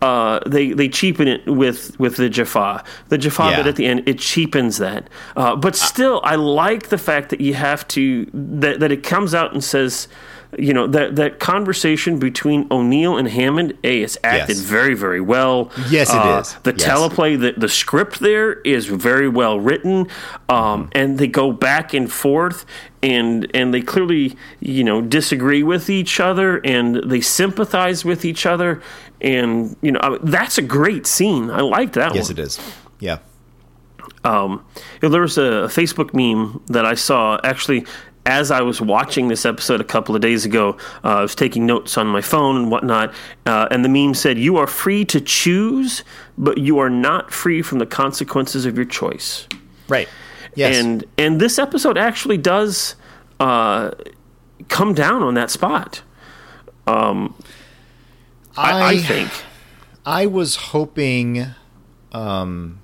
uh, they they cheapen it with with the Jaffa. The Jaffa Yeah. bit at the end it cheapens that. Uh, but still, I like the fact that you have to that that it comes out and says. You know that that conversation between O'Neill and Hammond, a it's acted Yes. very very well. Yes, it Uh, is. The Yes. teleplay, the the script there is very well written, um, and they go back and forth, and and they clearly you know disagree with each other, and they sympathize with each other, and you know I that's a great scene. I like that Yes, one. it is. Yeah. Um, you know, there was a Facebook meme that I saw actually as I was watching this episode a couple of days ago. Uh, I was taking notes on my phone and whatnot, uh, and the meme said, "You are free to choose, but you are not free from the consequences of your choice." Right. Yes. And and this episode actually does uh, come down on that spot. Um, I, I think. I was hoping um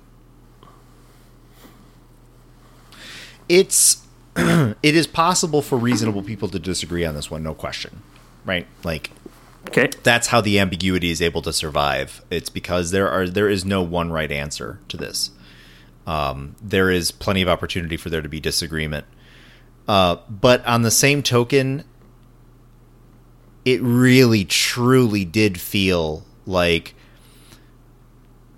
it's (clears throat) it is possible for reasonable people to disagree on this one, no question. Right? Like Okay. that's how the ambiguity is able to survive. It's because there are there is no one right answer to this. Um, there is plenty of opportunity for there to be disagreement. Uh, but on the same token, it really truly did feel like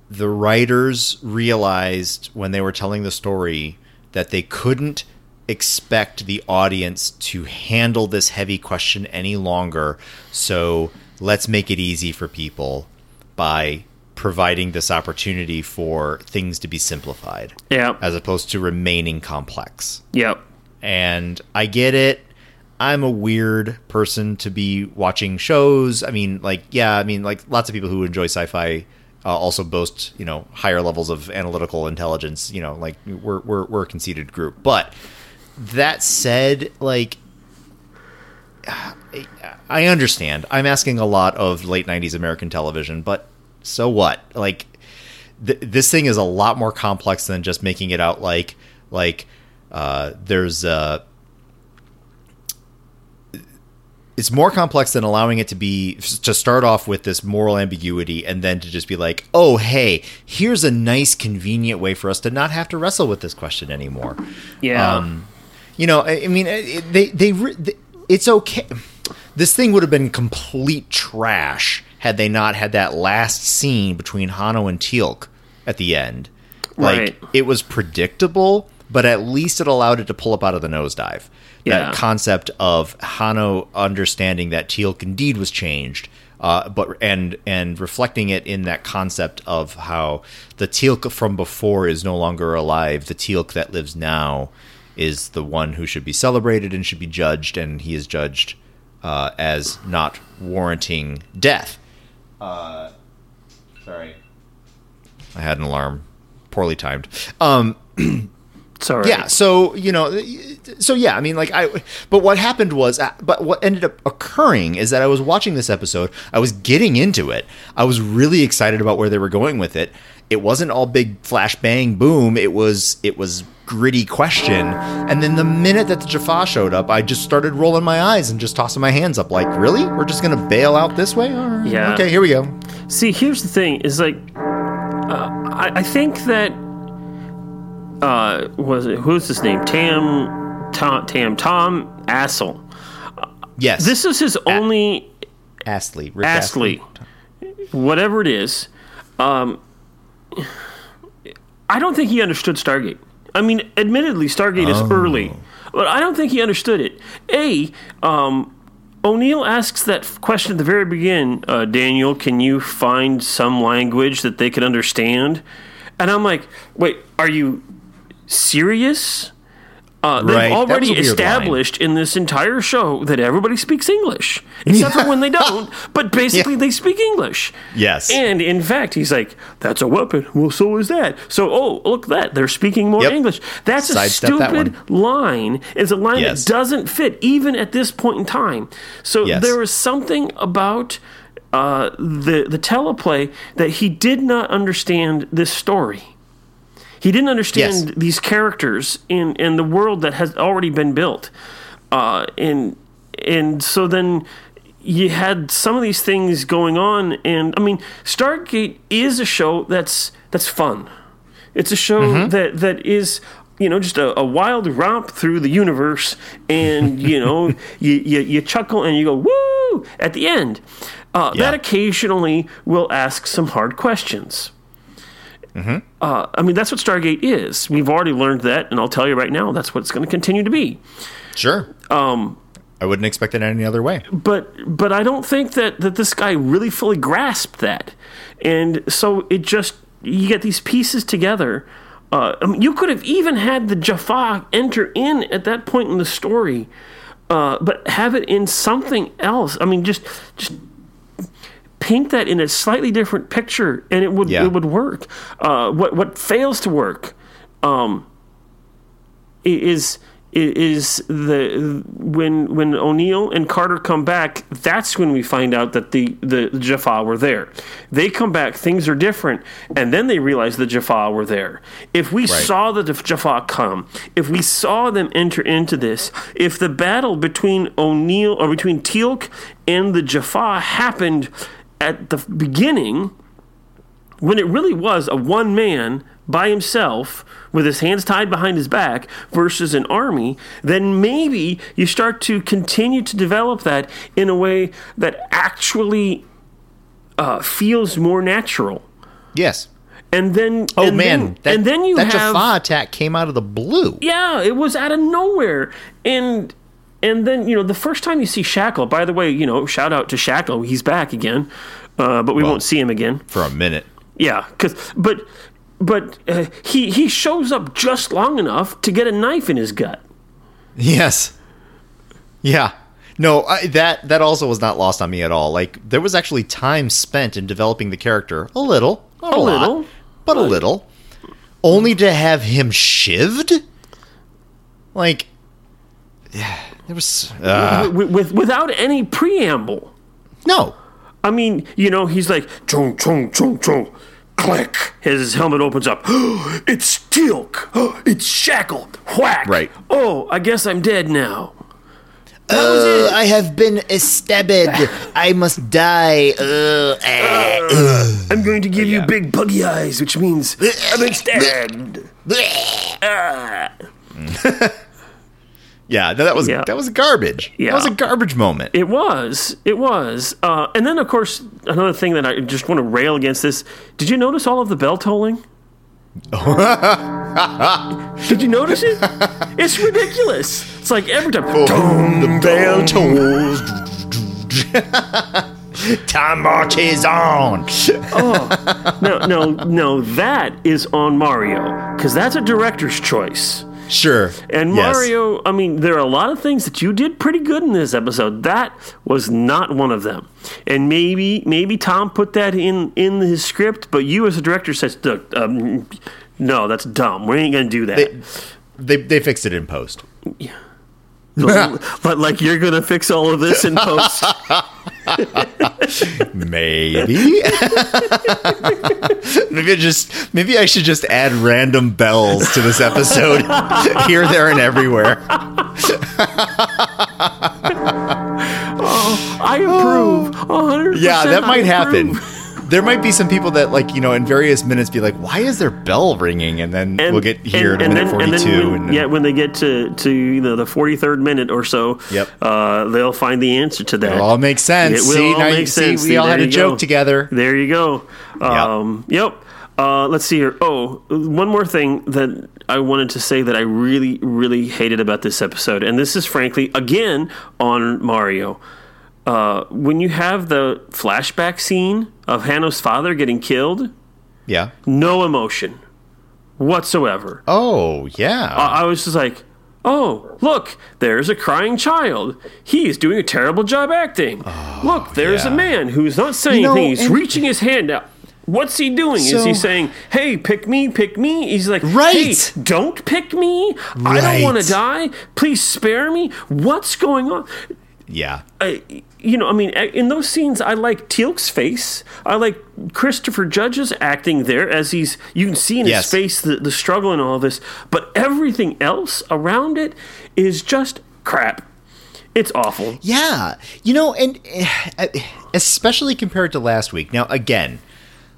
the writers realized when they were telling the story that they couldn't expect the audience to handle this heavy question any longer. So let's make it easy for people by providing this opportunity for things to be simplified Yeah. as opposed to remaining complex Yep. and I get it. I'm a weird person to be watching shows. I mean, like, yeah, I mean, like, lots of people who enjoy sci-fi uh, also boast, you know, higher levels of analytical intelligence. You know, like we're we're we're a conceited group. But that said, like, I understand. I'm asking a lot of late '90s American television, but so what? Like, th- this thing is a lot more complex than just making it out like like uh, there's uh, it's more complex than allowing it to be to start off with this moral ambiguity and then to just be like oh hey here's a nice convenient way for us to not have to wrestle with this question anymore Yeah. um, you know, I, I mean, it, they, they they it's okay. This thing would have been complete trash had they not had that last scene between Hanno and Teal'c at the end. Like Right. it was predictable, but at least it allowed it to pull up out of the nosedive. Yeah. That concept of Hanno understanding that Teal'c indeed was changed, uh, but and and reflecting it in that concept of how the Teal'c from before is no longer alive. The Teal'c that lives now is the one who should be celebrated and should be judged, and he is judged uh, as not warranting death. Uh, sorry, I had an alarm, poorly timed. Um, (clears throat) Sorry. yeah so you know so yeah i mean like i but what happened was uh, but what ended up occurring is that i was watching this episode i was getting into it i was really excited about where they were going with it it wasn't all big flash bang boom it was it was gritty question and then the minute that the jaffa showed up i just started rolling my eyes and just tossing my hands up like really we're just gonna bail out this way right. Yeah. okay here we go See, here's the thing: is like, uh, I, I think that uh, was it who's his name? Tam, Tom, Tam, Tom Astle. yes This is his only astley Rick Astley, whatever it is. Um, I don't think he understood Stargate. I mean, admittedly, Stargate is early, but I don't think he understood it. A, um, O'Neill asks that question at the very beginning. Uh, Daniel, can you find some language that they could understand? And I'm like, wait, are you serious? Uh, they've Right, that was a already weird line. established in this entire show that everybody speaks English, except for when they (laughs) don't. But basically, they speak English. Yes. And in fact, he's like, "That's a weapon." Well, so is that. So, oh, look at that they're speaking more Yep. English. That's a Sidestep that stupid line. It's a line Yes. that doesn't fit even at this point in time. So Yes. there is something about uh, the the teleplay that he did not understand this story. He didn't understand Yes. these characters in in the world that has already been built, uh, and and so then you had some of these things going on, and I mean, Stargate is a show that's that's fun. It's a show Mm-hmm. that that is you know just a, a wild romp through the universe, and (laughs) you know you, you you chuckle and you go woo at the end. Uh, Yeah. That occasionally will ask some hard questions. Mm-hmm. Uh, I mean, that's what Stargate is. We've already learned that, and I'll tell you right now, that's what it's going to continue to be. Sure. Um, I wouldn't expect it any other way. but but I don't think that that this guy really fully grasped that, and so it just you get these pieces together. Uh, I mean, you could have even had the Jaffa enter in at that point in the story, uh, but have it in something else. I mean, just just paint that in a slightly different picture, and it would Yeah. it would work. Uh, what what fails to work um, is is the when when O'Neill and Carter come back. That's when we find out that the the Jaffa were there. They come back, things are different, and then they realize the Jaffa were there. If we saw the Jaffa come, if we saw them enter into this, if the battle between O'Neill or between Teal'c and the Jaffa happened at the beginning when it really was a one man by himself with his hands tied behind his back versus an army, then maybe you start to continue to develop that in a way that actually uh, feels more natural. Yes. And then, Oh and man, then, that, and then you that have Jaffa attack came out of the blue. yeah, it was out of nowhere. And and then, you know, the first time you see Shak'l, by the way, you know, shout out to Shak'l, he's back again. Uh, but we Well- won't see him again. for a minute. Yeah, cuz but but uh, he he shows up just long enough to get a knife in his gut. Yes. Yeah. No, I, that that also was not lost on me at all. Like there was actually time spent in developing the character a little, a, A lot, little. but a little, only to have him shivved. Like, yeah, there was uh, with, with without any preamble. no. I mean, you know, he's like chung chung chung chung, click. His helmet opens up. (gasps) it's Teal'c. (gasps) it's Shak'l. Whack. Right. Oh, I guess I'm dead now. Uh. I have been stabbed. (laughs) I must die. Uh, uh, uh. (sighs) I'm going to give you big buggy eyes, which means I've been stabbed. Yeah, that was Yeah. that was garbage. Yeah. That was a garbage moment. It was. It was. Uh, and then, of course, another thing that I just want to rail against this. Did you notice all of the bell tolling? (laughs) Did you notice it? It's ridiculous. It's like every time. the bell tolls. (laughs) Time marches on. No, no, no. That is on Mario because that's a director's choice. Sure. And Yes. Mario, I mean, there are a lot of things that you did pretty good in this episode. That was not one of them. And maybe, maybe Tom put that in in his script, but you as a director says, "Look, um, no, that's dumb. We ain't gonna do that." They, they they fixed it in post. (laughs) but like you're gonna fix all of this in post. (laughs) Maybe. (laughs) maybe I just maybe I should just add random bells to this episode here, there, and everywhere. Oh, I approve. hundred. Yeah, that might happen. There might be some people that like you know in various minutes be like, "Why is their bell ringing?" And then we'll get here in a minute then- forty-two. then And, when, yeah, when they get to to you know the forty third minute or so, Yep. uh, they'll find the answer to that. it all makes sense. It will see, all now you- make see, sense. we all had a joke go. together. There you go. Um, yep. Uh, let's see here. Oh, one more thing that I wanted to say that I really, really hated about this episode, and this is frankly again on Mario. Uh, when you have the flashback scene of Hanno's father getting killed, Yeah. no emotion whatsoever. Oh yeah. I I was just like, oh, look, there's a crying child. He's doing a terrible job acting. Oh, look, there's yeah. a man who's not saying You know, anything. He's reaching his hand out. What's he doing? is he saying, hey, pick me, pick me? He's like, Right. hey, don't pick me. I don't want to die. Please spare me. What's going on? yeah. I, you know, I mean, in those scenes, I like Teal'c's face. I like Christopher Judge's acting there as he's, you can see in Yes. his face the, the struggle and all this. But everything else around it is just crap. It's awful. Yeah, you know, and eh, especially compared to last week. Now, again,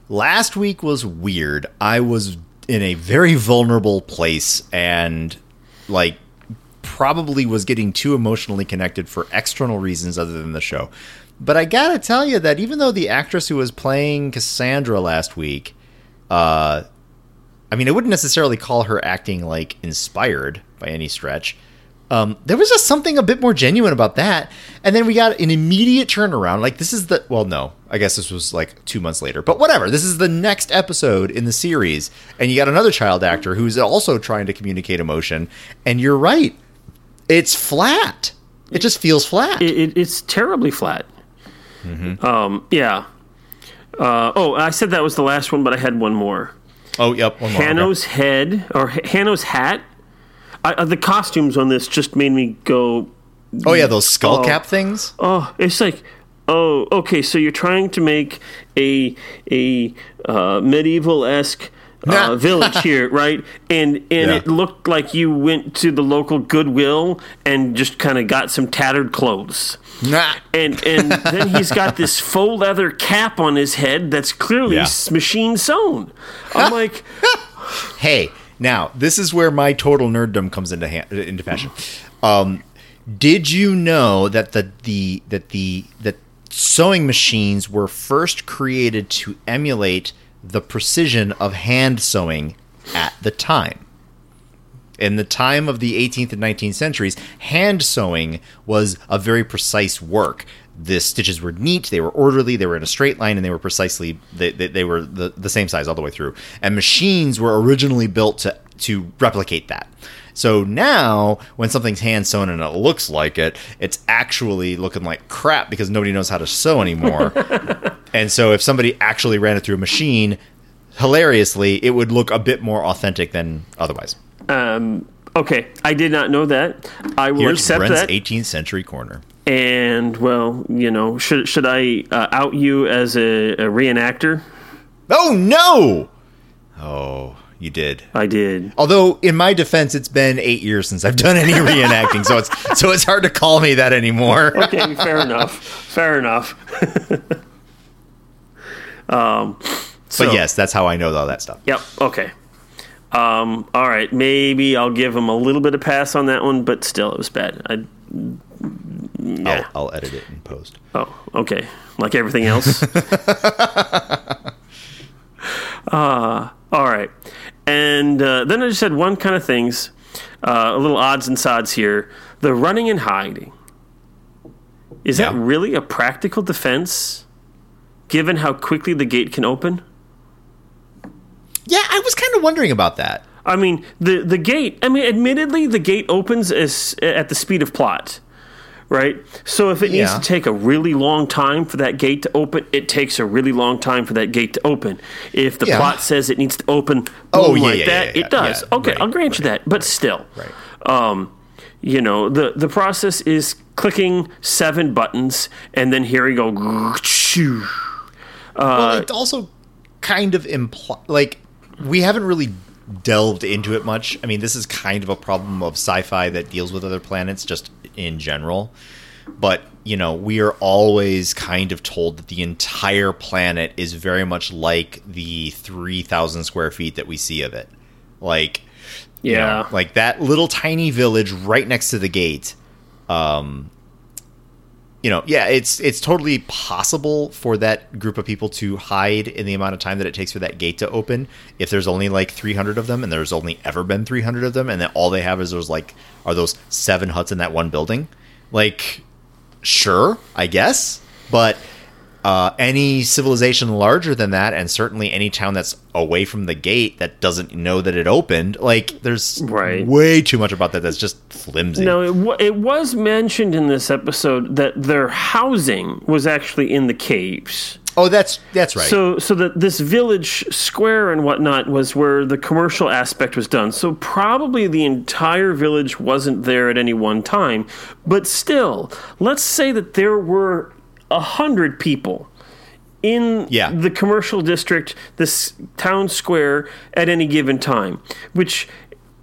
last week was weird. I was in a very vulnerable place and like probably was getting too emotionally connected for external reasons other than the show. But I gotta tell you that even though the actress who was playing Cassandra last week, uh, I mean, I wouldn't necessarily call her acting like inspired by any stretch. Um, there was just something a bit more genuine about that. And then we got an immediate turnaround. Like, this is the, well, no, I guess this was like two months later, but whatever. This is the next episode in the series. And you got another child actor who's also trying to communicate emotion. And you're right. It's flat. It just feels flat. It, it, it's terribly flat. Um, yeah. Uh, oh, I said that was the last one, but I had one more. oh, yep. One more. Okay. Hanno's head or H- Hanno's hat. I, uh, the costumes on this just made me go. Oh, yeah, those skull Oh. cap things. Oh, it's like, oh, okay. So you're trying to make a a uh, medieval esque. Uh, village (laughs) here, right? And and Yeah. it looked like you went to the local Goodwill and just kind of got some tattered clothes. Nah. and and (laughs) then he's got this faux leather cap on his head that's clearly Yeah. machine sewn. I'm (laughs) like, Hey, now this is where my total nerddom comes into ha- into fashion. Um, did you know that the the that the that sewing machines were first created to emulate the precision of hand sewing at the time? In the time of the 18th and 19th centuries, hand sewing was a very precise work. The stitches were neat, they were orderly, they were in a straight line, and they were precisely they, they, they were the, the same size all the way through. And machines were originally built to to replicate that. So now, when something's hand sewn and it looks like it, it's actually looking like crap because nobody knows how to sew anymore. (laughs) and so, if somebody actually ran it through a machine, hilariously, it would look a bit more authentic than otherwise. um, okay, I did not know that. I will Here's accept Brent's that. 18th century corner. And well, you know, should should I uh, out you as a, a reenactor? Oh no! Oh, you did. I did. Although, in my defense, it's been eight years since I've done any (laughs) reenacting, so it's so it's hard to call me that anymore. (laughs) Okay, fair enough. Fair enough. (laughs) um, so, But yes, that's how I know all that stuff. Yep. Okay. Um, all right. Maybe I'll give him a little bit of pass on that one, but still, it was bad. I, yeah. I'll, I'll edit it in post. Oh, okay. Like everything else. uh, all right. And uh, then I just had one kind of things, uh, a little odds and sods here. The running and hiding. Is that really a practical defense, given how quickly the gate can open? Yeah, I was kind of wondering about that. I mean, the the gate. I mean, admittedly, the gate opens as at the speed of plot, right? So if it needs Yeah. to take a really long time for that gate to open, it takes a really long time for that gate to open. If the Yeah. plot says it needs to open, boom, Oh, yeah, like that, it does. okay, Right, I'll grant you that, but still, Right. um, you know, the the process is clicking seven buttons and then hearing go. well, it also kind of imply like we haven't really delved into it much. I mean, this is kind of a problem of sci-fi that deals with other planets just in general. But, you know, we are always kind of told that the entire planet is very much like the 3000 square feet that we see of it. Like you know, Yeah. like that little tiny village right next to the gate um you know, yeah, it's it's totally possible for that group of people to hide in the amount of time that it takes for that gate to open. If there's only like 300 of them, and there's only ever been 300 of them, and then all they have is those like are those seven huts in that one building, like sure, I guess, but uh, any civilization larger than that, and certainly any town that's away from the gate that doesn't know that it opened, like there's Right. way too much about that that's just flimsy. No, it, wa it was mentioned in this episode that their housing was actually in the caves. Oh, that's that's right. So, so that this village square and whatnot was where the commercial aspect was done. So probably the entire village wasn't there at any one time, but still, let's say that there were a hundred people in Yeah. the commercial district, this town square at any given time, which.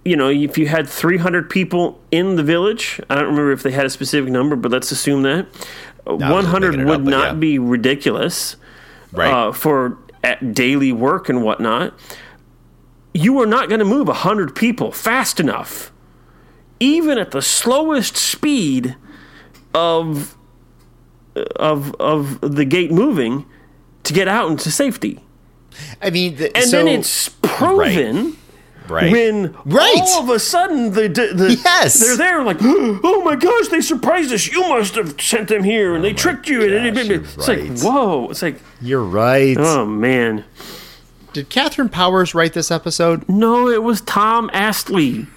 You know, if you had 300 people in the village, I don't remember if they had a specific number, but let's assume that. just 100 would up, not yeah. be ridiculous right. uh, for at daily work and whatnot, you are not going to move 100 people fast enough, even at the slowest speed of, of, of the gate moving to get out into safety. I mean, the, And so, then it's proven right. when Right. all of a sudden the, the, the Yes. they're there like (gasps) oh my gosh they surprised us you must have sent them here and they oh tricked you and Oh gosh, you're it's like whoa it's like You're right. oh man Did Katharyn Powers write this episode? No, it was Tom Astley.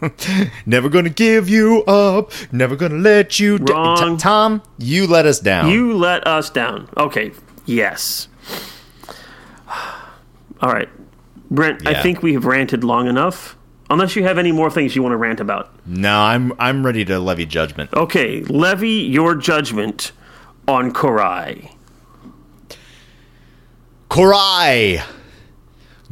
(laughs) Never gonna give you up. Never gonna let you down. Wrong. Tom, you let us down. You let us down. Okay, yes. (sighs) All right. Brent, I Yeah. think we have ranted long enough. Unless you have any more things you want to rant about. no, I'm I'm ready to levy judgment. Okay, levy your judgment on Cor-ai. Cor-ai,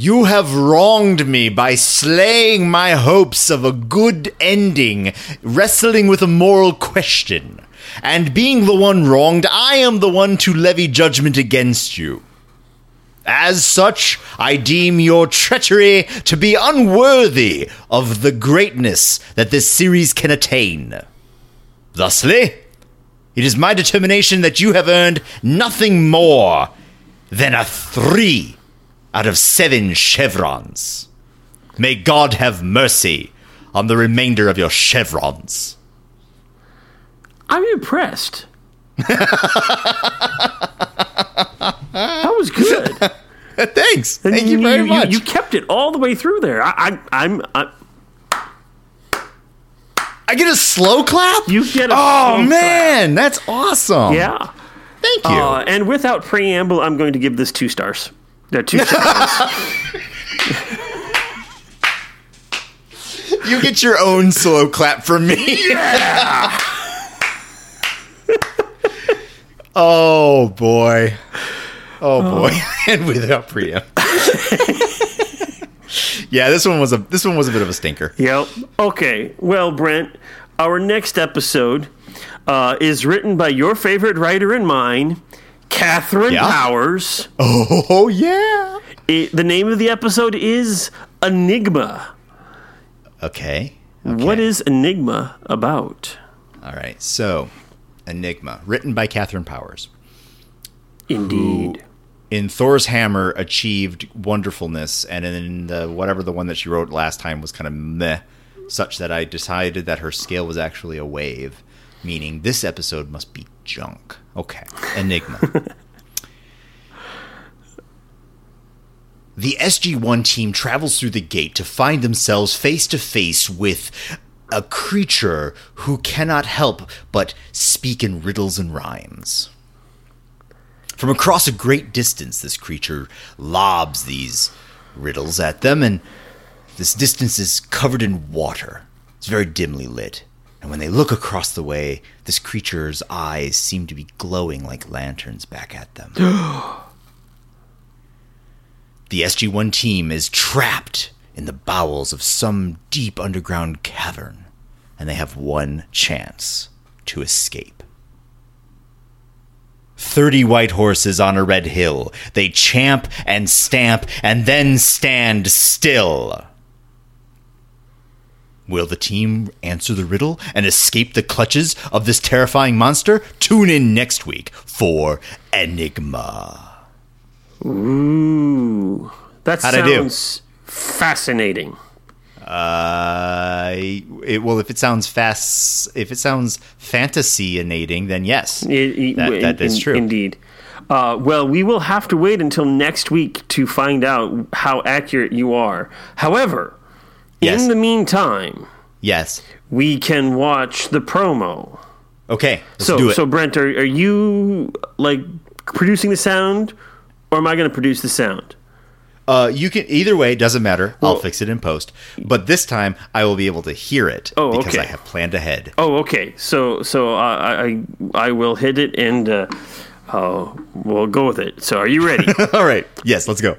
you have wronged me by slaying my hopes of a good ending, wrestling with a moral question. And being the one wronged, I am the one to levy judgment against you. As such, I deem your treachery to be unworthy of the greatness that this series can attain. Thusly, it is my determination that you have earned nothing more than a three out of seven chevrons. May God have mercy on the remainder of your chevrons. I'm impressed. (laughs) that was good. (laughs) Thanks. Thank you very much. You, kept it all the way through there. I, I, I'm. I, I get a slow clap? you get a oh, man. That's awesome. Yeah. Thank you. Uh, and without preamble, I'm going to give this two stars. There are two (laughs) stars. you get your own slow clap from me. Yeah. oh, boy. Oh, boy. (laughs) and without preamp. yeah, this one was a this one was a bit of a stinker. yep. Okay. Well, Brent, our next episode uh, is written by your favorite writer and mine, Katharyn Yeah? Powers. (laughs) Oh, yeah. It- the name of the episode is Enigma. Okay. What is Enigma about? All right. So, Enigma, written by Katharyn Powers. Indeed. In Thor's Hammer, achieved wonderfulness, and in the whatever the one that she wrote last time was kind of meh, such that I decided that her scale was actually a wave, meaning this episode must be junk. Okay. Enigma. The SG1 team travels through the gate to find themselves face to face with a creature who cannot help but speak in riddles and rhymes. From across a great distance, this creature lobs these riddles at them, and this distance is covered in water. It's very dimly lit. And when they look across the way, this creature's eyes seem to be glowing like lanterns back at them. (gasps) The SG 1 team is trapped in the bowels of some deep underground cavern, and they have one chance to escape. Thirty white horses on a red hill. They champ and stamp and then stand still. Will the team answer the riddle and escape the clutches of this terrifying monster? Tune in next week for Enigma. Ooh. That How'd sounds fascinating. Uh, it, well, if it sounds fast, if it sounds fantasy-inating, then yes, I- I- that, that is in- true. Indeed. Uh, well, we will have to wait until next week to find out how accurate you are. However, Yes. in the meantime, Yes. we can watch the promo. Okay. Let's so, do it. so Brent, are, are you like producing the sound, or am I going to produce the sound? Uh, you can either way, doesn't matter. I'll fix it in post. But this time, I will be able to hear it Oh, because okay. I have planned ahead. Oh, okay. So so I I, I will hit it and uh, uh, we'll go with it. So are you ready? (laughs) All right, yes, let's go.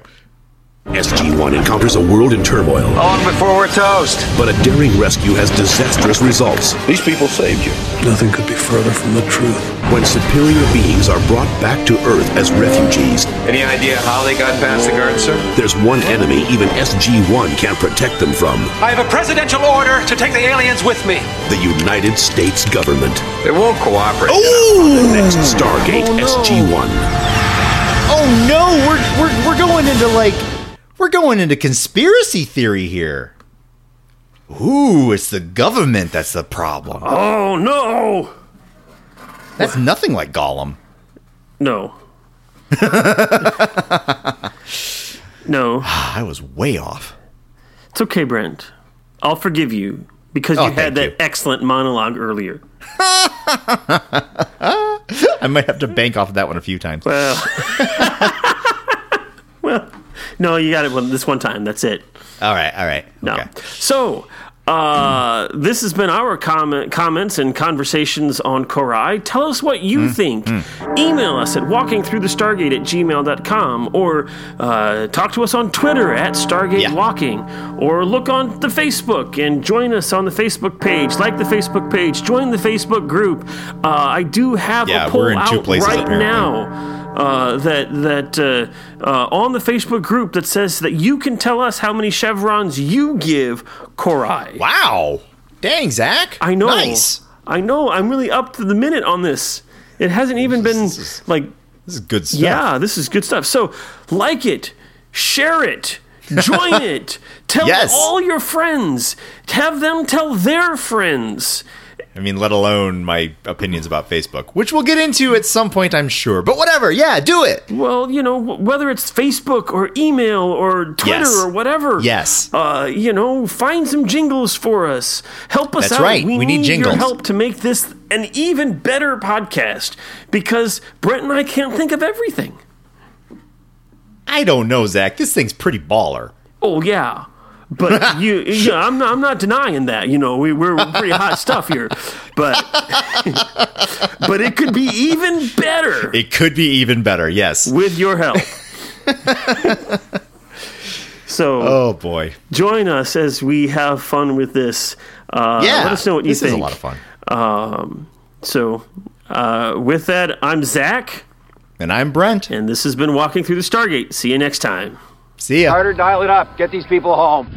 SG-1 encounters a world in turmoil, On before we're toast. but a daring rescue has disastrous results. These people saved you. Nothing could be further from the truth. When superior beings are brought back to Earth as refugees, Any idea how they got past the guard, sir? there's one enemy even SG-1 can't protect them from. I have a presidential order to take the aliens with me. The United States government. They won't cooperate. The next Stargate Oh, no. SG-1. Oh no, we're we're we're going into like we're going into conspiracy theory here. Ooh, it's the government that's the problem. oh no, That's nothing like Gollum. no, (laughs) no. (sighs) I was way off. It's okay, Brent. I'll forgive you because Oh, you had that you. excellent monologue earlier. (laughs) I might have to bank off of that one a few times. Well, (laughs) well, no, you got it one, this one time. That's it. All right, all right. No. Okay. So, uh, this has been our comment, comments and conversations on Cor-ai. Tell us what you Hmm. think. Email us at walkingthroughthestargate at gmail.com or uh, talk to us on Twitter at Stargate Yeah. Walking or look on the Facebook and join us on the Facebook page. Like the Facebook page, join the Facebook group. Uh, I do have Yeah, a poll we're in two out places, right apparently. now uh, that that uh, uh, on the Facebook group that says that you can tell us how many chevrons you give Cor-ai. Wow. Dang, Zach. I know. Nice. I know. I'm really up to the minute on this. It hasn't even been like, This is good stuff. yeah, this is good stuff. So like it, share it. Join (laughs) it. Tell Yes. all your friends. Have them tell their friends. I mean, let alone my opinions about Facebook, which we'll get into at some point, I'm sure. But whatever. Yeah, do it. Well, you know, whether it's Facebook or email or Twitter Yes. or whatever. Yes. Uh, you know, find some jingles for us. Help us That's out. right. We need your jingles. help to make this an even better podcast because Brent and I can't think of everything. I don't know, Zach. This thing's pretty baller. Oh yeah. But (laughs) you, you know, I'm not. I'm not denying that. You know, we, we're pretty hot (laughs) stuff here, but (laughs) but it could be even better It could be even better. Yes. with your help. so Oh boy. join us as we have fun with this. Uh, Yeah. let us know what you this think. is a lot of fun. So, uh, with that, I'm Zach, And I'm Brent. and this has been Walking Through the Stargate. See you next time. See ya. Carter, dial it up. Get these people home.